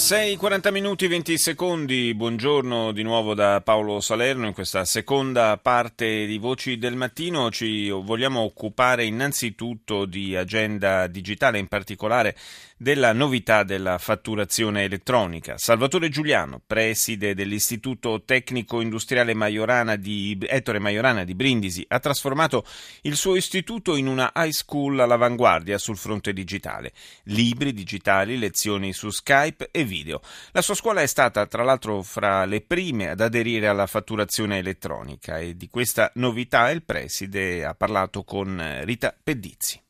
6, 40 minuti 20 secondi, buongiorno di nuovo da Paolo Salerno in questa seconda parte di Voci del Mattino. Ci vogliamo occupare innanzitutto di agenda digitale, in particolare della novità della fatturazione elettronica. Salvatore Giuliano, preside dell'Istituto Tecnico Industriale Majorana di, Ettore Majorana di Brindisi, ha trasformato il suo istituto in una high school all'avanguardia sul fronte digitale. Libri digitali, lezioni su Skype e video. La sua scuola è stata tra l'altro fra le prime ad aderire alla fatturazione elettronica e di questa novità il preside ha parlato con Rita Pedizzi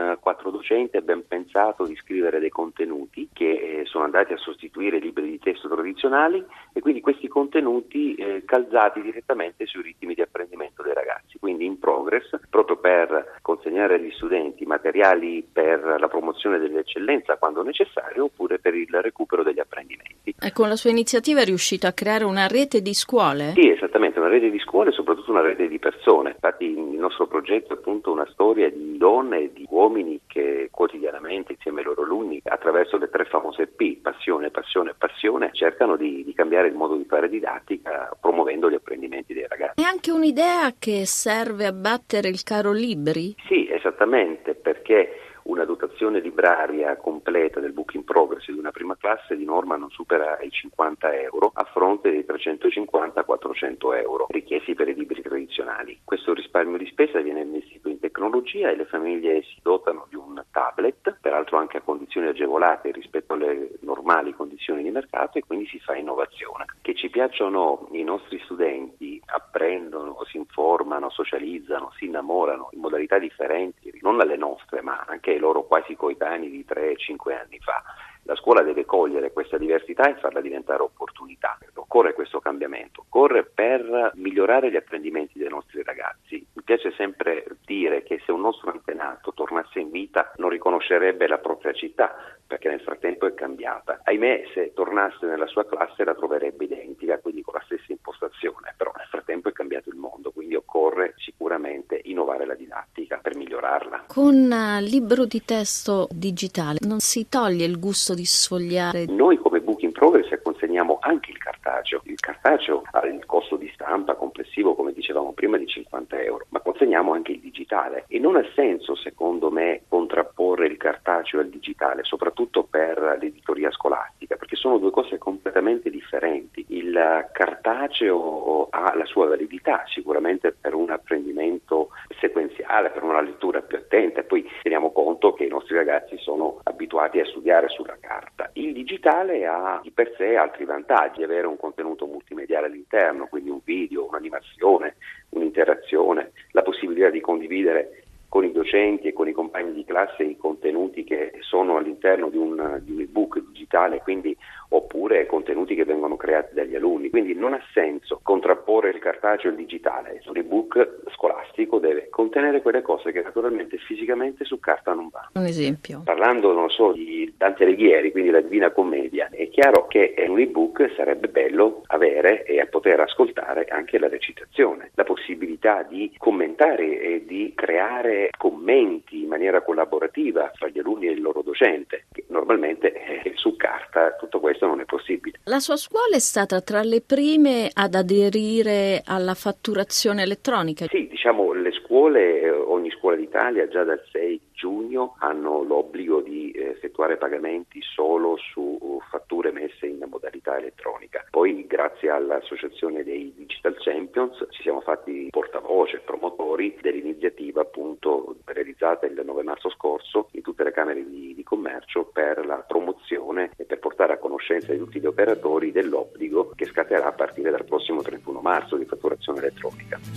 con quattro docenti abbiamo pensato di scrivere dei contenuti che eh, sono andati a sostituire i libri di testo tradizionali e quindi questi contenuti eh, calzati direttamente sui ritmi di apprendimento dei ragazzi, quindi in progress, proprio per consegnare agli studenti materiali per la promozione dell'eccellenza quando necessario oppure per il recupero degli apprendimenti. E con la sua iniziativa è riuscito a creare una rete di scuole? Sì, esattamente, rete di scuole e soprattutto una rete di persone. Infatti il nostro progetto è appunto una storia di donne di uomini che quotidianamente insieme ai loro alunni attraverso le tre famose P, passione, passione, passione, cercano di, di cambiare il modo di fare didattica promuovendo gli apprendimenti dei ragazzi. È anche un'idea che serve a battere il caro libri? Sì, esattamente, perché una dotazione libraria completa del book in progress di una prima classe di norma non supera i 50 euro a fronte dei 350-400 euro richiesti per i libri tradizionali. Questo risparmio di spesa viene investito in tecnologia e le famiglie si dotano di un tablet, peraltro anche a condizioni agevolate rispetto alle normali condizioni di mercato e quindi si fa innovazione. Che ci piacciono i nostri studenti, apprendono, si informano, socializzano, si innamorano in modalità differenti, non dalle nostre ma anche ai loro quasi coetanei di 3-5 anni fa. La scuola deve cogliere questa diversità e farla diventare opportunità. Occorre questo cambiamento, occorre per migliorare gli apprendimenti dei nostri ragazzi. Mi piace sempre dire che se un nostro antenato tornasse in vita non riconoscerebbe la propria città, perché nel frattempo è cambiata. Ahimè, se tornasse nella sua classe la troverebbe identica, quindi con la stessa impostazione, però nel frattempo è cambiato il mondo, occorre sicuramente innovare la didattica per migliorarla. Con uh, libro di testo digitale non si toglie il gusto di sfogliare? Noi come Book in Progress consegniamo anche il cartaceo. Il cartaceo ha il costo di stampa complessivo, come dicevamo prima, di 50 euro, ma consegniamo anche il digitale e non ha senso, secondo me, contrapporre il cartaceo al digitale, soprattutto per l'editoria scolastica, perché sono due cose completamente differenti. Il cartaceo ha la sua validità sicuramente per un apprendimento sequenziale, per una lettura più attenta, e poi teniamo conto che i nostri ragazzi sono abituati a studiare sulla carta. Il digitale ha di per sé altri vantaggi, avere un contenuto multimediale all'interno, quindi un video, un'animazione, un'interazione, la possibilità di condividere con i docenti e con i compagni di classe i contenuti che sono all'interno di un, di un ebook digitale, quindi oppure contenuti che vengono creati dagli alunni. Quindi non ha senso contrapporre il cartaceo e il digitale. L'ebook scolastico deve contenere quelle cose che naturalmente fisicamente su carta non vanno. Un esempio. Parlando, non so, di Dante Alighieri, quindi la Divina Commedia, è chiaro che in un ebook sarebbe bello avere e poter ascoltare anche la recitazione, la possibilità di commentare e di creare commenti in maniera collaborativa fra gli alunni e il loro docente, che normalmente eh, su carta tutto questo questo non è possibile. La sua scuola è stata tra le prime ad aderire alla fatturazione elettronica? Sì, diciamo le scuole, scuola d'Italia già dal 6 giugno hanno l'obbligo di eh, effettuare pagamenti solo su uh, fatture messe in modalità elettronica. Poi grazie all'associazione dei Digital Champions ci siamo fatti portavoce, promotori dell'iniziativa appunto realizzata il 9 marzo scorso in tutte le camere di, di commercio per la promozione e per portare a conoscenza di tutti gli operatori dell'obbligo che scatterà a partire dal prossimo 31 marzo di fatturazione elettronica.